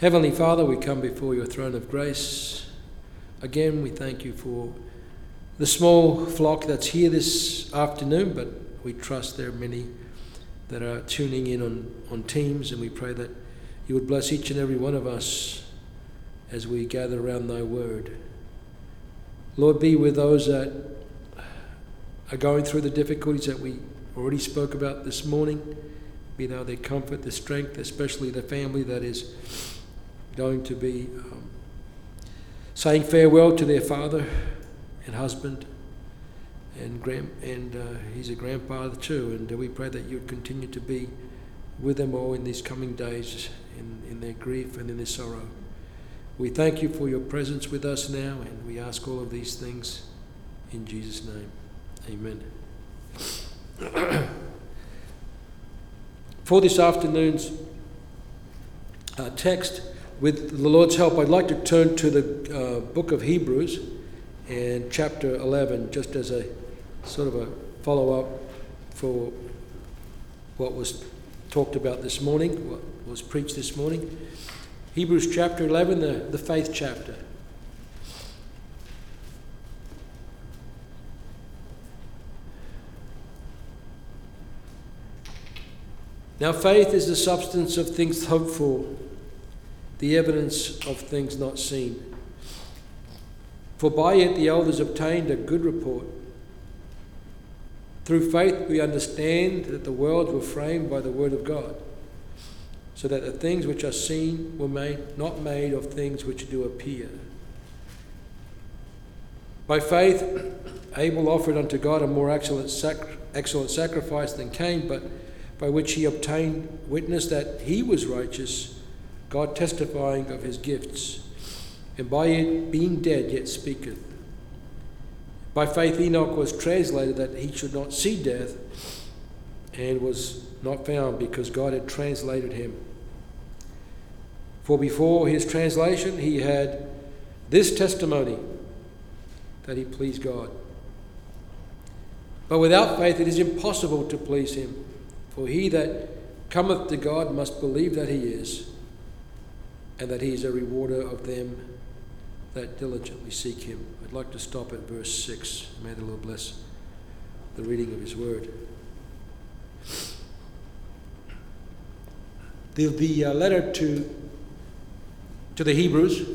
Heavenly Father, we come before your throne of grace. Again, we thank you for the small flock that's here this afternoon, but we trust there are many that are tuning in on, on Teams, and we pray that you would bless each and every one of us as we gather around thy word. Lord, be with those that are going through the difficulties that we already spoke about this morning. Be thou their comfort, their strength, especially the family that is going to be um, saying farewell to their father and husband and grand and uh, he's a grandfather too and we pray that you'd continue to be with them all in these coming days in, in their grief and in their sorrow. We thank you for your presence with us now and we ask all of these things in jesus name. Amen. For this afternoon's uh, text with the Lord's help, I'd like to turn to the uh, book of Hebrews and chapter 11, just as a sort of a follow up for what was talked about this morning, what was preached this morning. Hebrews chapter 11, the, the faith chapter. Now, faith is the substance of things hoped for the evidence of things not seen. For by it the elders obtained a good report. Through faith we understand that the worlds were framed by the word of God, so that the things which are seen were made not made of things which do appear. By faith Abel offered unto God a more excellent, sac- excellent sacrifice than Cain, but by which he obtained witness that he was righteous God testifying of his gifts, and by it being dead yet speaketh. By faith Enoch was translated that he should not see death, and was not found because God had translated him. For before his translation he had this testimony that he pleased God. But without faith it is impossible to please him, for he that cometh to God must believe that he is and that he is a rewarder of them that diligently seek him. I'd like to stop at verse 6. May the Lord bless the reading of his word. The, the uh, letter to, to the Hebrews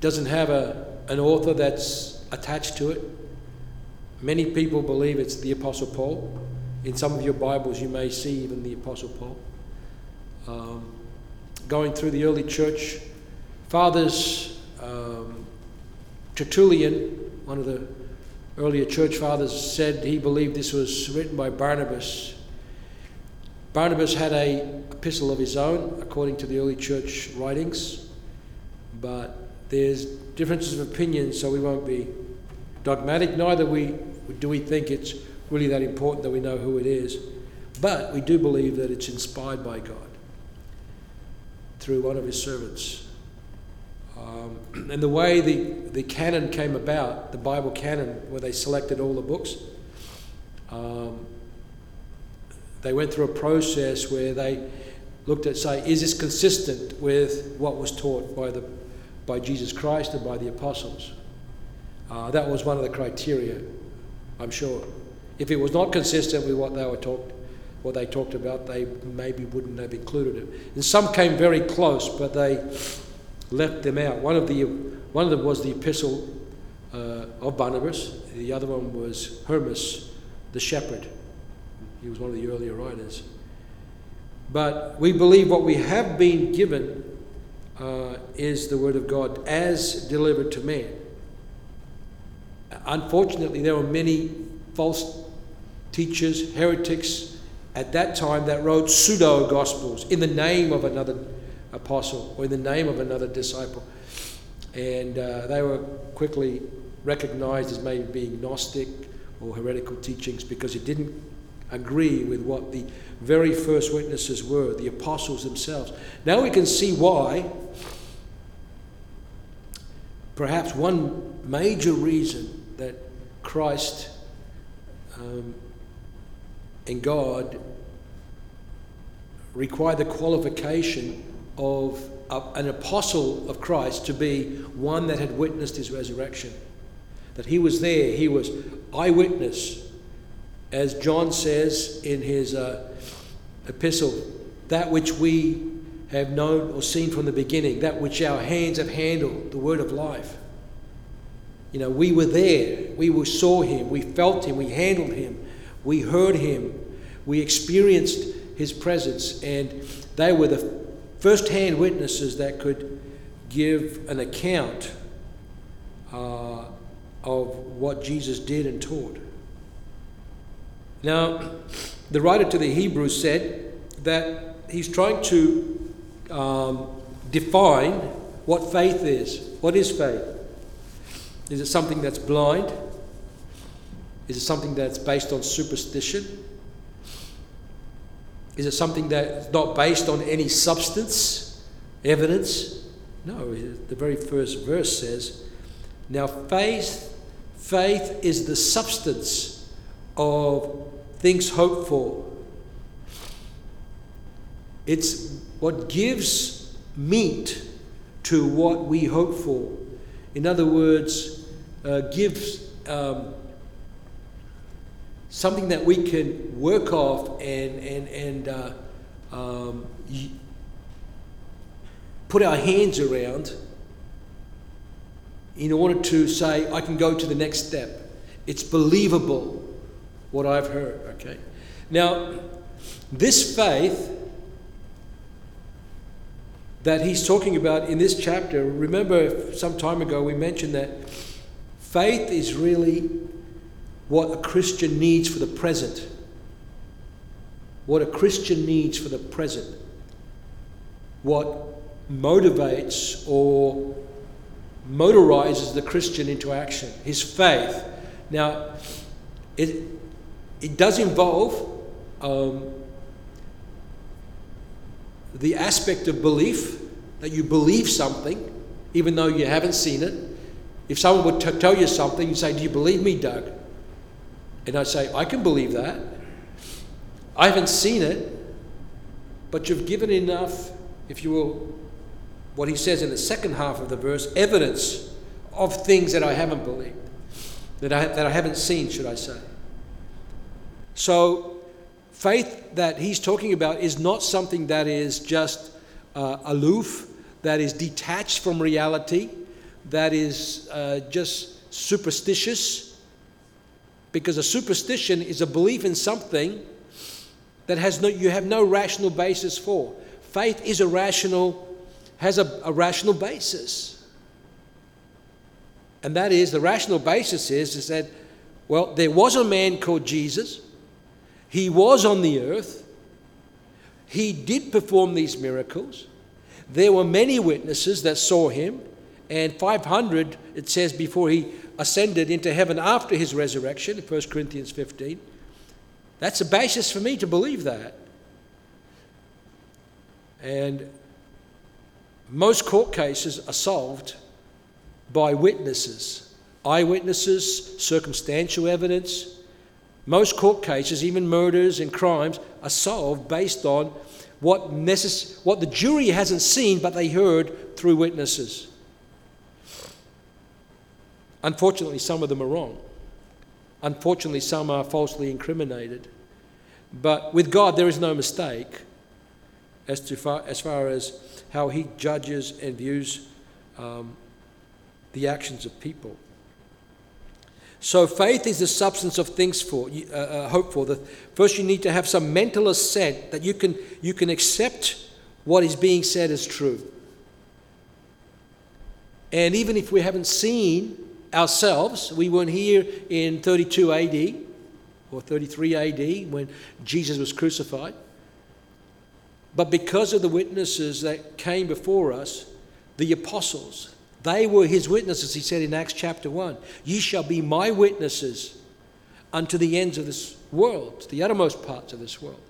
doesn't have a, an author that's attached to it. Many people believe it's the Apostle Paul. In some of your Bibles, you may see even the Apostle Paul. Um, going through the early church fathers, um, Tertullian, one of the earlier church fathers, said he believed this was written by Barnabas. Barnabas had a epistle of his own, according to the early church writings, but there's differences of opinion, so we won't be dogmatic. Neither we do we think it's really that important that we know who it is, but we do believe that it's inspired by God through one of his servants. Um, and the way the, the canon came about, the Bible canon, where they selected all the books, um, they went through a process where they looked at, say, is this consistent with what was taught by, the, by Jesus Christ and by the apostles? Uh, that was one of the criteria, I'm sure. If it was not consistent with what they were taught, what they talked about, they maybe wouldn't have included it. And some came very close, but they left them out. One of, the, one of them was the epistle uh, of Barnabas, the other one was Hermas, the shepherd. He was one of the earlier writers. But we believe what we have been given uh, is the Word of God as delivered to man. Unfortunately, there were many false teachers, heretics, at that time that wrote pseudo gospels in the name of another apostle or in the name of another disciple. And uh, they were quickly recognized as maybe being Gnostic or heretical teachings because it didn't agree with what the very first witnesses were, the apostles themselves. Now we can see why. Perhaps one major reason that Christ um, and God require the qualification of an apostle of Christ to be one that had witnessed his resurrection. That he was there, he was eyewitness. As John says in his uh, epistle, that which we have known or seen from the beginning, that which our hands have handled, the word of life. You know, we were there, we saw him, we felt him, we handled him, we heard him, we experienced his presence, and they were the first hand witnesses that could give an account uh, of what Jesus did and taught. Now, the writer to the Hebrews said that he's trying to um, define what faith is. What is faith? Is it something that's blind? Is it something that's based on superstition? Is it something that's not based on any substance, evidence? No, the very first verse says, Now faith, faith is the substance of things hoped for. It's what gives meat to what we hope for. In other words, uh, gives um, something that we can work off and, and, and uh, um, put our hands around in order to say, I can go to the next step. It's believable what I've heard, okay? Now, this faith that he's talking about in this chapter, remember some time ago we mentioned that Faith is really what a Christian needs for the present. What a Christian needs for the present. What motivates or motorizes the Christian into action. His faith. Now, it, it does involve um, the aspect of belief that you believe something, even though you haven't seen it. If someone would t- tell you something, you say, Do you believe me, Doug? And I'd say, I can believe that. I haven't seen it, but you've given enough, if you will, what he says in the second half of the verse, evidence of things that I haven't believed, that I, that I haven't seen, should I say. So, faith that he's talking about is not something that is just uh, aloof, that is detached from reality that is uh, just superstitious, because a superstition is a belief in something that has no, you have no rational basis for. Faith is a rational, has a, a rational basis. And that is, the rational basis is, is that, well, there was a man called Jesus. He was on the earth. He did perform these miracles. There were many witnesses that saw him and 500, it says, before he ascended into heaven after his resurrection, 1 Corinthians 15. That's a basis for me to believe that. And most court cases are solved by witnesses, eyewitnesses, circumstantial evidence. Most court cases, even murders and crimes, are solved based on what, necess- what the jury hasn't seen but they heard through witnesses. Unfortunately, some of them are wrong. Unfortunately, some are falsely incriminated. But with God, there is no mistake as, to far, as far as how He judges and views um, the actions of people. So faith is the substance of things for uh, uh, hope for. The, first, you need to have some mental assent that you can you can accept what is being said as true. And even if we haven't seen ourselves. We weren't here in 32 AD or 33 AD when Jesus was crucified. But because of the witnesses that came before us, the apostles, they were his witnesses, he said in Acts chapter 1. Ye shall be my witnesses unto the ends of this world, to the uttermost parts of this world.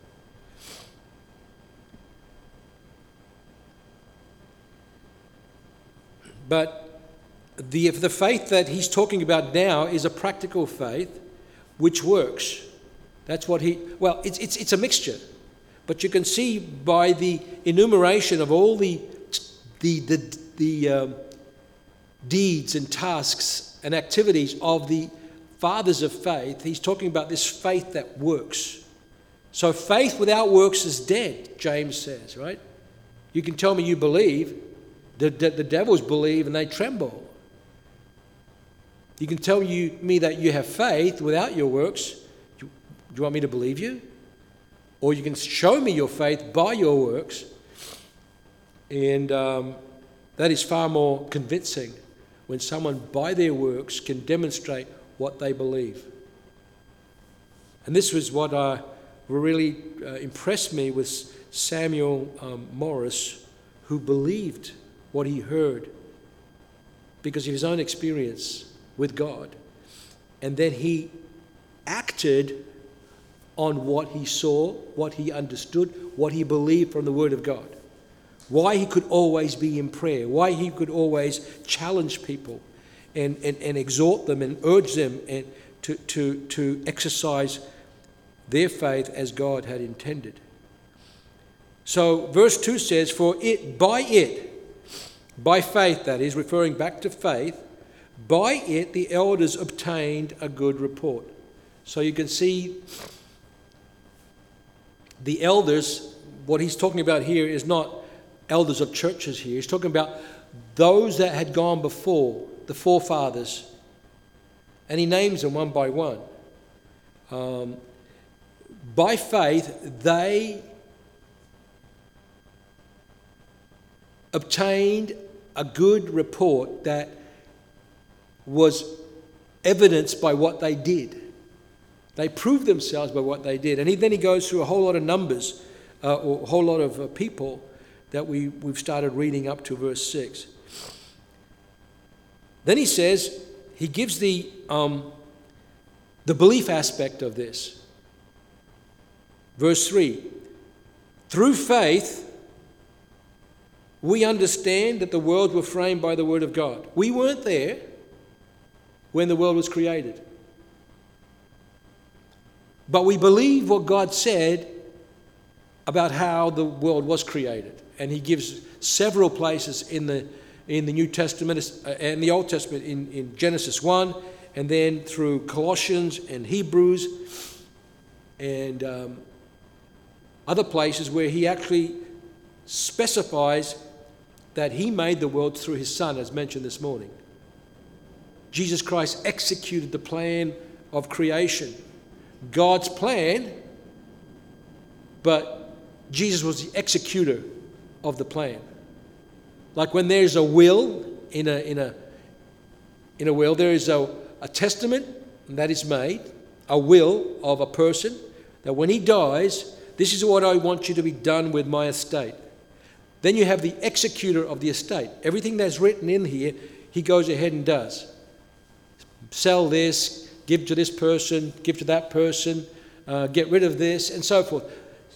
But the, the faith that he's talking about now is a practical faith which works. That's what he, well, it's, it's, it's a mixture. But you can see by the enumeration of all the, the, the, the um, deeds and tasks and activities of the fathers of faith, he's talking about this faith that works. So faith without works is dead, James says, right? You can tell me you believe, the, the, the devils believe and they tremble. You can tell you, me that you have faith without your works. Do, you want me to believe you? Or you can show me your faith by your works. And um, that is far more convincing when someone, by their works, can demonstrate what they believe. And this was what uh, really uh, impressed me with Samuel um, Morris, who believed what he heard because of his own experience with God. And then he acted on what he saw, what he understood, what he believed from the Word of God. Why he could always be in prayer, why he could always challenge people and, and, and exhort them and urge them and to, to, to exercise their faith as God had intended. So, verse 2 says, For it, by it, by faith, that is, referring back to faith, by it the elders obtained a good report. So you can see the elders, what he's talking about here is not elders of churches here. He's talking about those that had gone before, the forefathers. And he names them one by one. Um, by faith, they obtained a good report that was evidenced by what they did. They proved themselves by what they did. And he, then he goes through a whole lot of numbers, uh, or a whole lot of uh, people that we, we've started reading up to verse 6. Then he says, he gives the, um, the belief aspect of this. Verse 3 Through faith, we understand that the worlds were framed by the Word of God. We weren't there when the world was created. But we believe what God said about how the world was created. And He gives several places in the, in the New Testament uh, and the Old Testament, in, in Genesis 1, and then through Colossians and Hebrews, and um, other places where He actually specifies that He made the world through His Son, as mentioned this morning. Jesus Christ executed the plan of creation. God's plan, but Jesus was the executor of the plan. Like when there's a will in a, in a, in a will, there is a, a testament that is made, a will of a person, that when he dies, this is what I want you to be done with my estate. Then you have the executor of the estate. Everything that's written in here, he goes ahead and does sell this, give to this person, give to that person, uh, get rid of this, and so forth.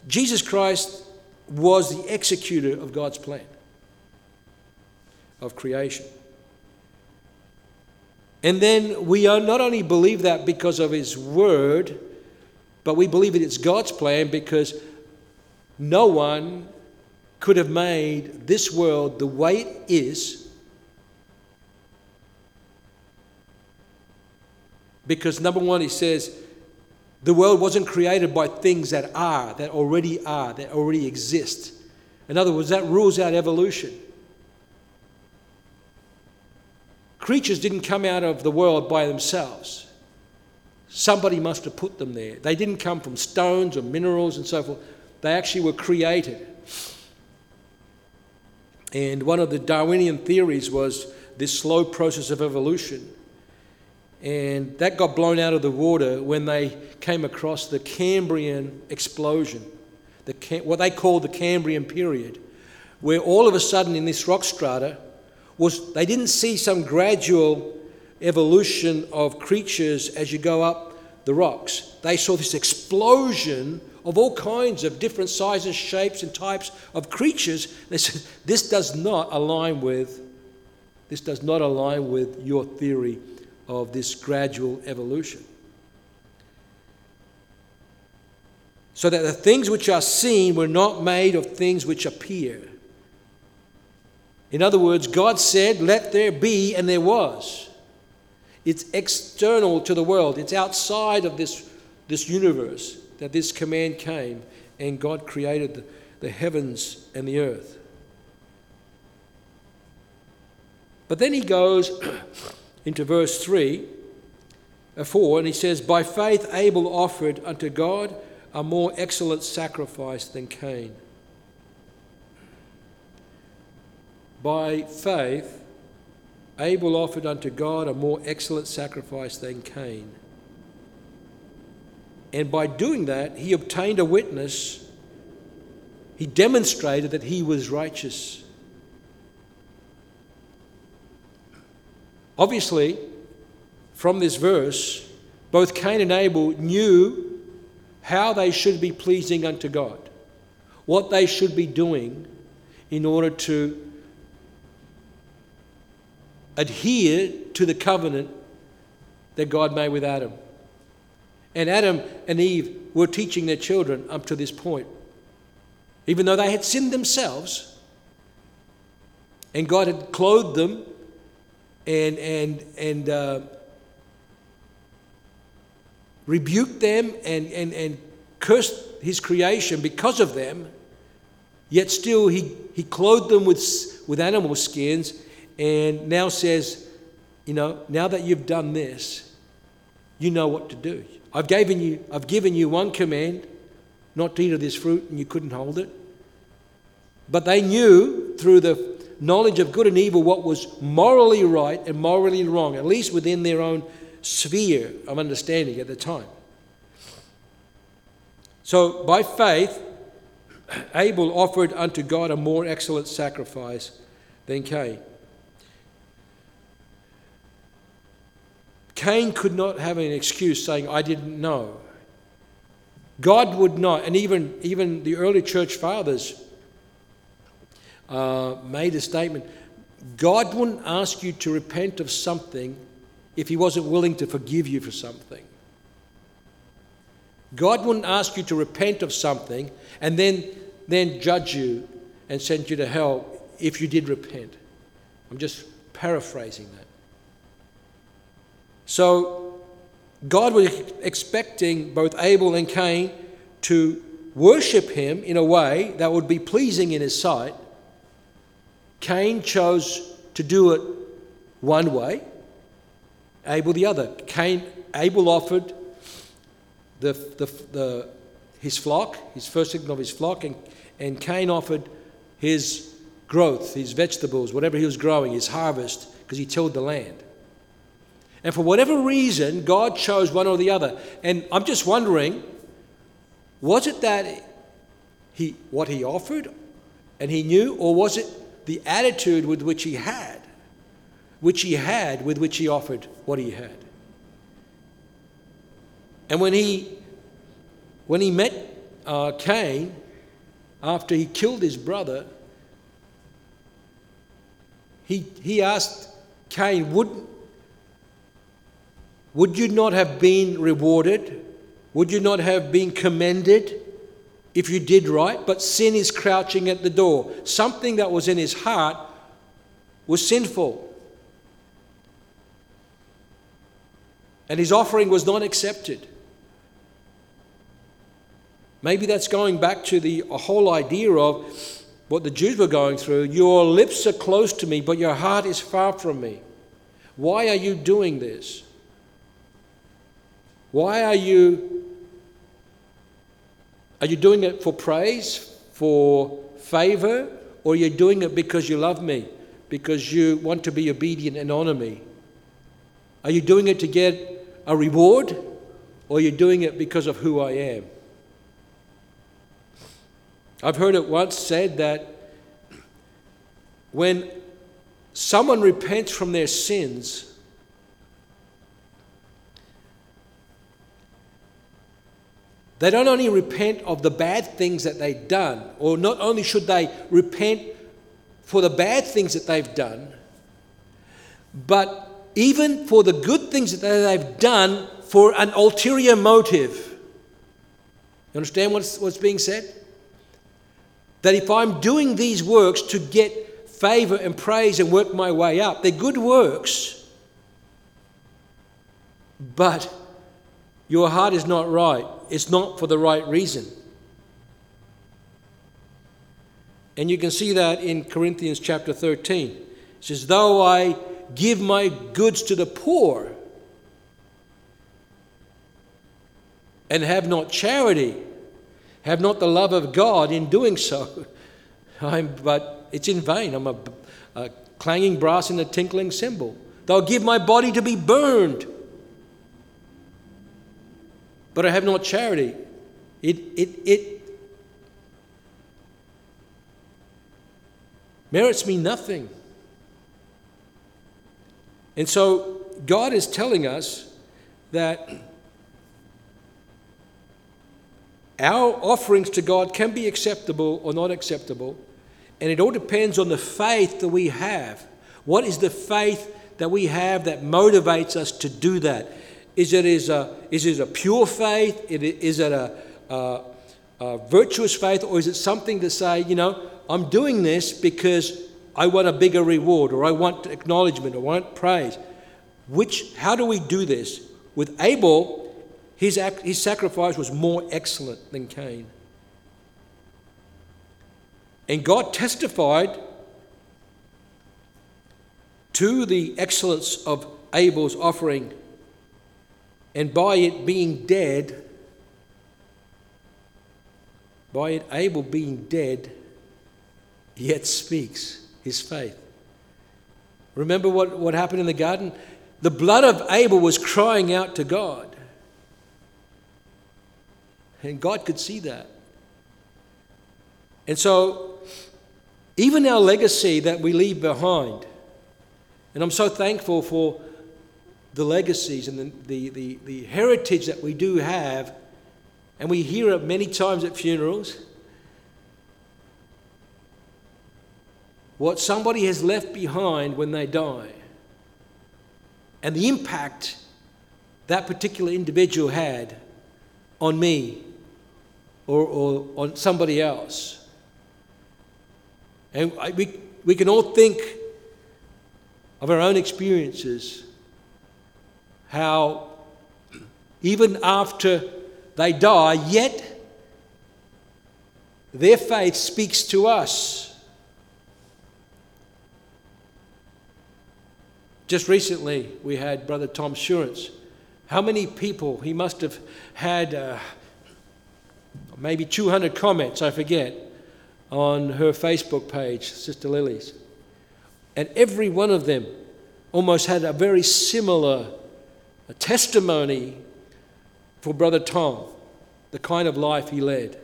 Jesus Christ was the executor of God's plan of creation. And then we not only believe that because of His Word, but we believe that it's God's plan because no one could have made this world the way it is Because number one, he says, the world wasn't created by things that are, that already are, that already exist. In other words, that rules out evolution. Creatures didn't come out of the world by themselves. Somebody must have put them there. They didn't come from stones or minerals and so forth. They actually were created. And one of the Darwinian theories was this slow process of evolution and that got blown out of the water when they came across the Cambrian explosion, the, what they call the Cambrian period, where all of a sudden in this rock strata was they didn't see some gradual evolution of creatures as you go up the rocks. They saw this explosion of all kinds of different sizes, shapes, and types of creatures. They said, this does not align with this does not align with your theory of this gradual evolution. so that the things which are seen were not made of things which appear. In other words, God said, Let there be, and there was. It's external to the world, it's outside of this, this universe that this command came, and God created the, the heavens and the earth. But then he goes into verse 3, uh, 4, and he says, By faith Abel offered unto God a more excellent sacrifice than Cain. By faith, Abel offered unto God a more excellent sacrifice than Cain. And by doing that, he obtained a witness. He demonstrated that he was righteous. Obviously, from this verse, both Cain and Abel knew how they should be pleasing unto God, what they should be doing in order to adhere to the covenant that God made with Adam. And Adam and Eve were teaching their children up to this point. Even though they had sinned themselves, and God had clothed them and, and, and uh, rebuked them and, and, and cursed his creation because of them, yet still he, he clothed them with, with animal skins and now says, you know, now that you've done this, you know what to do. I've given you, I've given you one command, not to eat of this fruit, and you couldn't hold it. But they knew through the knowledge of good and evil what was morally right and morally wrong, at least within their own sphere of understanding at the time. So, by faith, Abel offered unto God a more excellent sacrifice than Cain. Cain could not have an excuse saying, I didn't know. God would not, and even, even the early church fathers uh, made a statement God wouldn't ask you to repent of something if He wasn't willing to forgive you for something. God wouldn't ask you to repent of something and then, then judge you and send you to hell if you did repent. I'm just paraphrasing that. So, God was expecting both Abel and Cain to worship him in a way that would be pleasing in his sight. Cain chose to do it one way, Abel the other. Cain, Abel offered the, the, the, his flock, his first signal of his flock, and, and Cain offered his growth, his vegetables, whatever he was growing, his harvest, because he tilled the land. And for whatever reason, God chose one or the other. And I'm just wondering was it that he, what he offered and he knew, or was it the attitude with which he had, which he had with which he offered what he had? And when he, when he met uh, Cain, after he killed his brother, he, he asked Cain, would, would you not have been rewarded? Would you not have been commended if you did right? But sin is crouching at the door. Something that was in his heart was sinful. And his offering was not accepted. Maybe that's going back to the whole idea of what the Jews were going through. Your lips are close to me, but your heart is far from me. Why are you doing this? Why are you are you doing it for praise, for favor, or are you doing it because you love me, because you want to be obedient and honor me? Are you doing it to get a reward, or are you doing it because of who I am? I've heard it once said that when someone repents from their sins, They don't only repent of the bad things that they've done, or not only should they repent for the bad things that they've done, but even for the good things that they've done for an ulterior motive. You understand what's, what's being said? That if I'm doing these works to get favor and praise and work my way up, they're good works, but your heart is not right. It's not for the right reason. And you can see that in Corinthians chapter 13. It says, Though I give my goods to the poor and have not charity, have not the love of God in doing so, I'm, but it's in vain. I'm a, a clanging brass and a tinkling cymbal. Though I give my body to be burned, but I have not charity. It, it, it merits me nothing. And so God is telling us that our offerings to God can be acceptable or not acceptable, and it all depends on the faith that we have. What is the faith that we have that motivates us to do that? Is it, is a, is it a pure faith? Is it a, a, a virtuous faith? Or is it something to say, you know, I'm doing this because I want a bigger reward or I want acknowledgement or I want praise. Which, how do we do this? With Abel, his, act, his sacrifice was more excellent than Cain. And God testified to the excellence of Abel's offering, and by it being dead, by it Abel being dead, yet speaks his faith. Remember what, what happened in the garden? The blood of Abel was crying out to God. And God could see that. And so, even our legacy that we leave behind, and I'm so thankful for the legacies and the, the, the, the heritage that we do have, and we hear it many times at funerals. what somebody has left behind when they die and the impact that particular individual had on me or, or on somebody else. And I, we, we can all think of our own experiences, how even after they die, yet their faith speaks to us Just recently, we had Brother Tom Surance. How many people? He must have had uh, maybe 200 comments, I forget, on her Facebook page, Sister Lily's. And every one of them almost had a very similar a testimony for Brother Tom, the kind of life he led.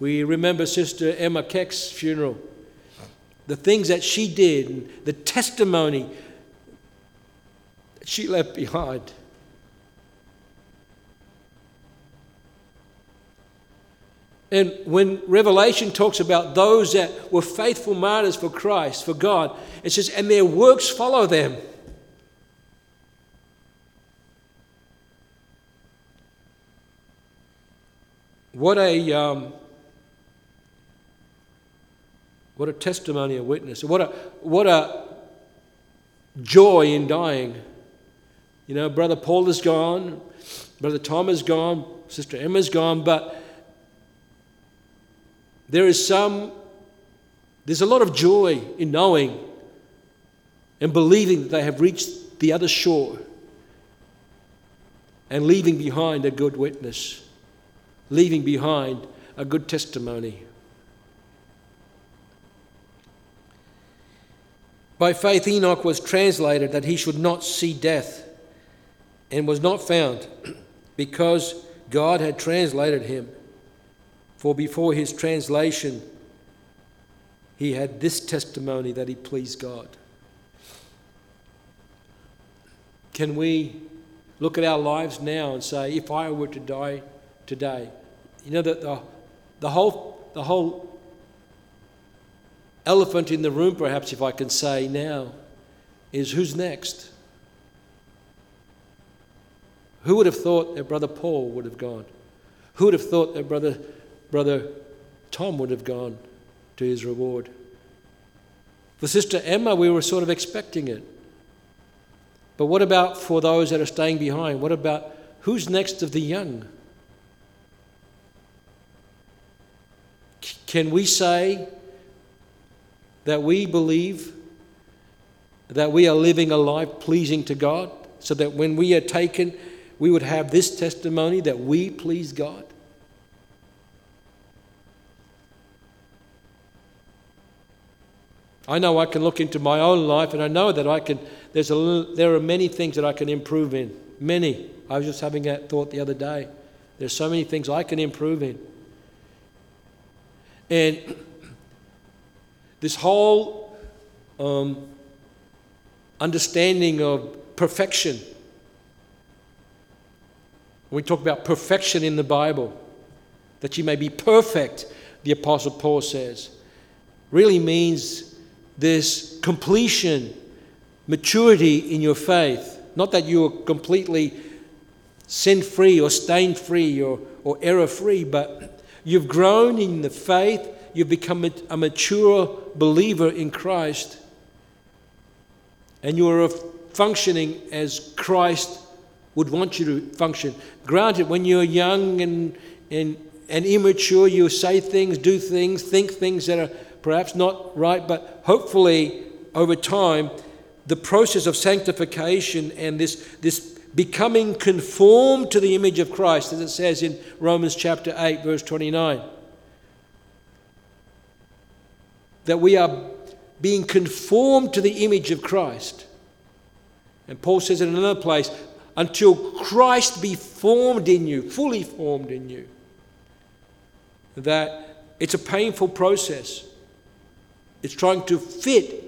We remember Sister Emma Keck's funeral the things that she did, and the testimony that she left behind. And when Revelation talks about those that were faithful martyrs for Christ, for God, it says, and their works follow them. What a um, what a testimony, a witness. What a, what a joy in dying. You know, Brother Paul is gone, Brother Tom is gone, Sister Emma's gone, but there is some, there's a lot of joy in knowing and believing that they have reached the other shore and leaving behind a good witness, leaving behind a good testimony. By faith, Enoch was translated that he should not see death and was not found because God had translated him. For before his translation, he had this testimony that he pleased God. Can we look at our lives now and say, if I were to die today, you know that the, the whole the whole elephant in the room, perhaps, if I can say now, is who's next? Who would have thought that Brother Paul would have gone? Who would have thought that brother, brother Tom would have gone to his reward? For Sister Emma, we were sort of expecting it. But what about for those that are staying behind? What about who's next of the young? Can we say that we believe that we are living a life pleasing to God so that when we are taken, we would have this testimony that we please God? I know I can look into my own life and I know that I can, there's a, there are many things that I can improve in. Many. I was just having that thought the other day. There's so many things I can improve in. And this whole um, understanding of perfection, we talk about perfection in the Bible, that you may be perfect, the Apostle Paul says, really means this completion, maturity in your faith. Not that you're completely sin free or stain free or, or error free, but you've grown in the faith, you've become a mature believer in Christ, and you are functioning as Christ would want you to function. Granted, when you're young and, and, and immature, you say things, do things, think things that are perhaps not right, but hopefully over time, the process of sanctification and this, this becoming conformed to the image of Christ, as it says in Romans chapter 8, verse 29. That we are being conformed to the image of Christ. And Paul says in another place, until Christ be formed in you, fully formed in you. That it's a painful process. It's trying to fit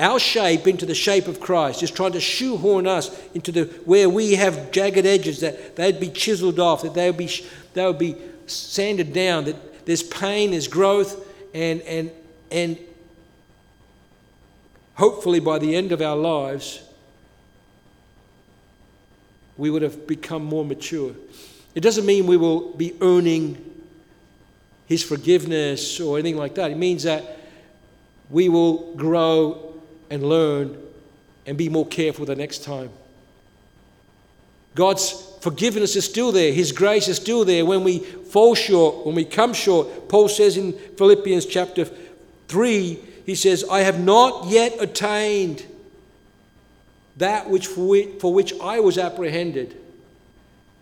our shape into the shape of Christ. It's trying to shoehorn us into the where we have jagged edges that they'd be chiseled off, that they would be they would be sanded down. That there's pain, there's growth, and and and hopefully by the end of our lives, we would have become more mature. It doesn't mean we will be earning His forgiveness or anything like that. It means that we will grow and learn and be more careful the next time. God's forgiveness is still there. His grace is still there when we fall short, when we come short. Paul says in Philippians chapter 3, he says, I have not yet attained that which for, which for which I was apprehended.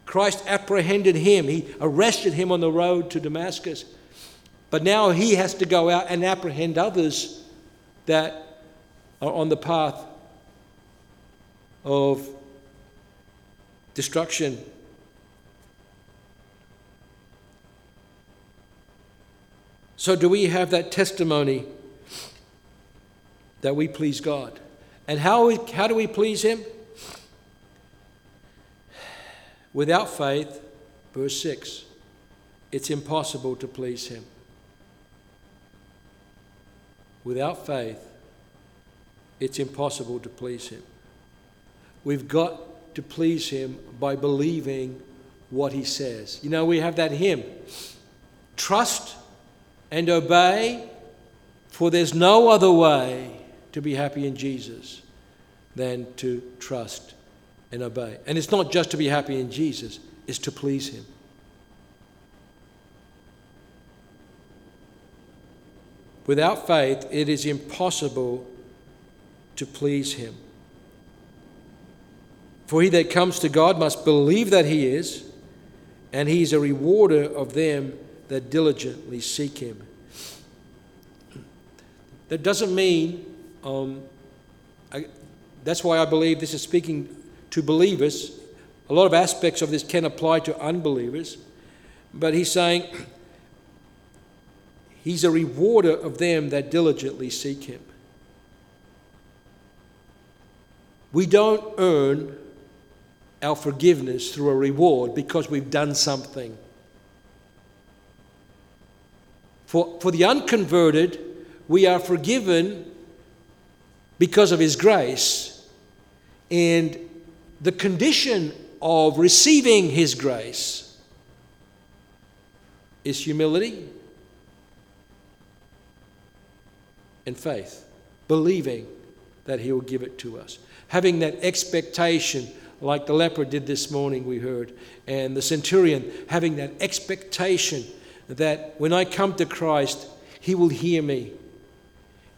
Christ apprehended him. He arrested him on the road to Damascus. But now he has to go out and apprehend others that are on the path of destruction. So, do we have that testimony that we please God? And how, how do we please Him? Without faith, verse 6, it's impossible to please Him. Without faith, it's impossible to please Him. We've got to please Him by believing what He says. You know, we have that hymn trust and obey, for there's no other way to be happy in Jesus than to trust and obey. And it's not just to be happy in Jesus, it's to please Him. Without faith, it is impossible to please Him. For he that comes to God must believe that He is, and He is a rewarder of them that diligently seek Him. That doesn't mean, um, I, that's why I believe this is speaking to believers. A lot of aspects of this can apply to unbelievers, but He's saying, He's a rewarder of them that diligently seek him. We don't earn our forgiveness through a reward because we've done something. For, for the unconverted, we are forgiven because of His grace. And the condition of receiving His grace is humility and faith, believing that He will give it to us, having that expectation, like the leper did this morning, we heard, and the centurion, having that expectation that when I come to Christ, He will hear me.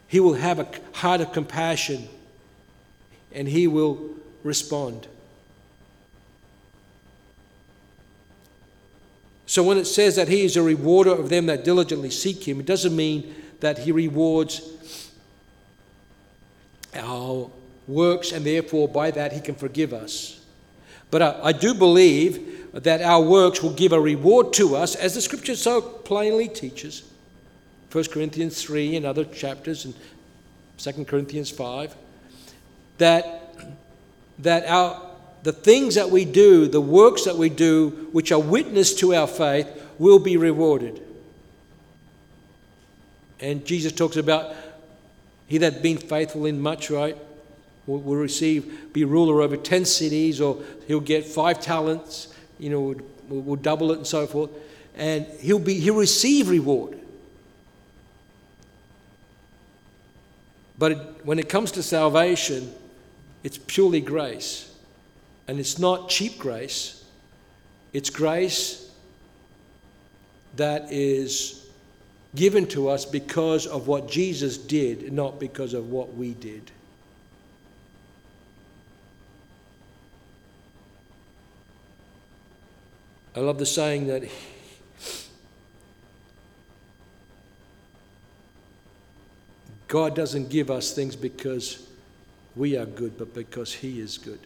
He will have a heart of compassion and He will respond. So when it says that He is a rewarder of them that diligently seek Him, it doesn't mean that He rewards our works and therefore by that He can forgive us. But I, I do believe that our works will give a reward to us, as the scripture so plainly teaches. 1 Corinthians 3 and other chapters, and 2 Corinthians 5, that, that our, the things that we do, the works that we do, which are witness to our faith, will be rewarded. And Jesus talks about he that been faithful in much, right, will, will receive, be ruler over 10 cities, or he'll get five talents, you know, we'll, we'll double it and so forth. And he'll, be, he'll receive reward. But it, when it comes to salvation, it's purely grace. And it's not cheap grace, it's grace that is given to us because of what Jesus did, not because of what we did. I love the saying that God doesn't give us things because we are good, but because He is good.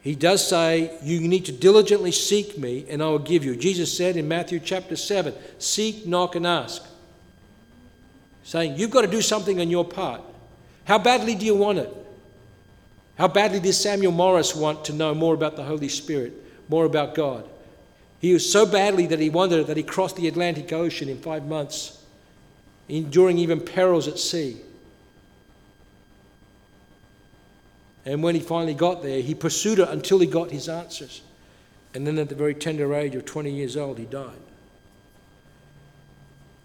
He does say, You need to diligently seek me, and I will give you. Jesus said in Matthew chapter 7 Seek, knock, and ask. Saying, You've got to do something on your part. How badly do you want it? How badly did Samuel Morris want to know more about the Holy Spirit, more about God? He was so badly that he wanted that he crossed the Atlantic Ocean in five months, enduring even perils at sea. And when he finally got there, he pursued it until he got his answers. And then at the very tender age of 20 years old, he died.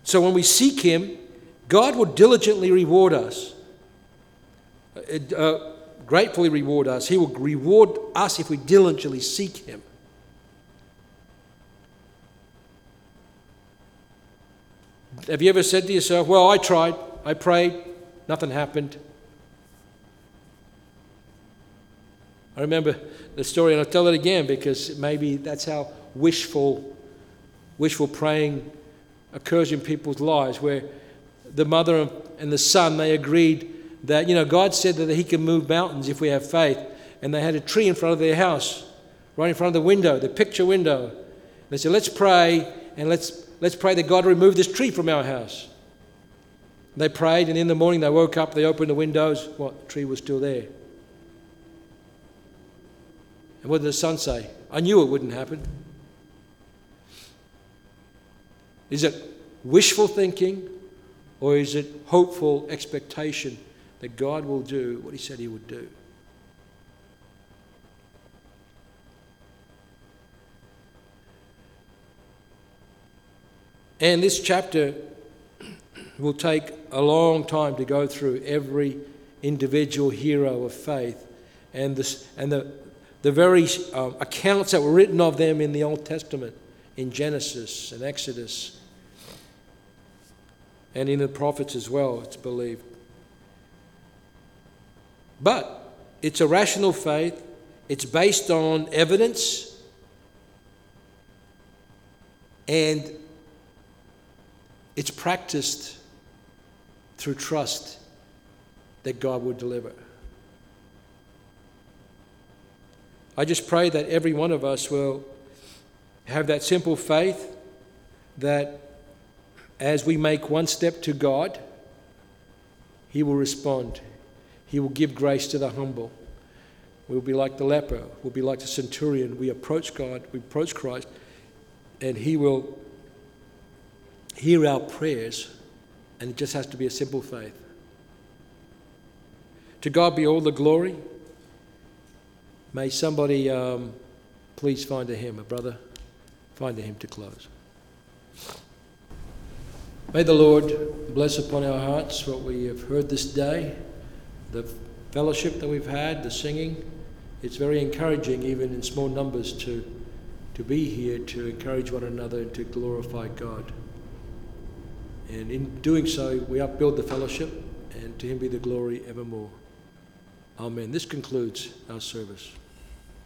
So when we seek him, God will diligently reward us. Uh, uh gratefully reward us. He will reward us if we diligently seek Him. Have you ever said to yourself, Well, I tried, I prayed, nothing happened? I remember the story, and I'll tell it again because maybe that's how wishful, wishful praying occurs in people's lives, where the mother and the son they agreed that, you know, God said that He can move mountains if we have faith. And they had a tree in front of their house, right in front of the window, the picture window. They said, let's pray and let's, let's pray that God remove this tree from our house. They prayed, and in the morning they woke up, they opened the windows. What? The tree was still there. And what did the son say? I knew it wouldn't happen. Is it wishful thinking or is it hopeful expectation that God will do what He said He would do. And this chapter will take a long time to go through every individual hero of faith and, this, and the, the very um, accounts that were written of them in the Old Testament, in Genesis and Exodus, and in the prophets as well, it's believed. But it's a rational faith, it's based on evidence, and it's practiced through trust that God will deliver. I just pray that every one of us will have that simple faith that as we make one step to God, He will respond. He will give grace to the humble. We'll be like the leper. We'll be like the centurion. We approach God, we approach Christ, and He will hear our prayers, and it just has to be a simple faith. To God be all the glory. May somebody um, please find a hymn, a brother, find a hymn to close. May the Lord bless upon our hearts what we have heard this day, the fellowship that we've had, the singing. It's very encouraging, even in small numbers, to, to be here to encourage one another and to glorify God. And in doing so, we upbuild the fellowship, and to Him be the glory evermore. Amen. This concludes our service.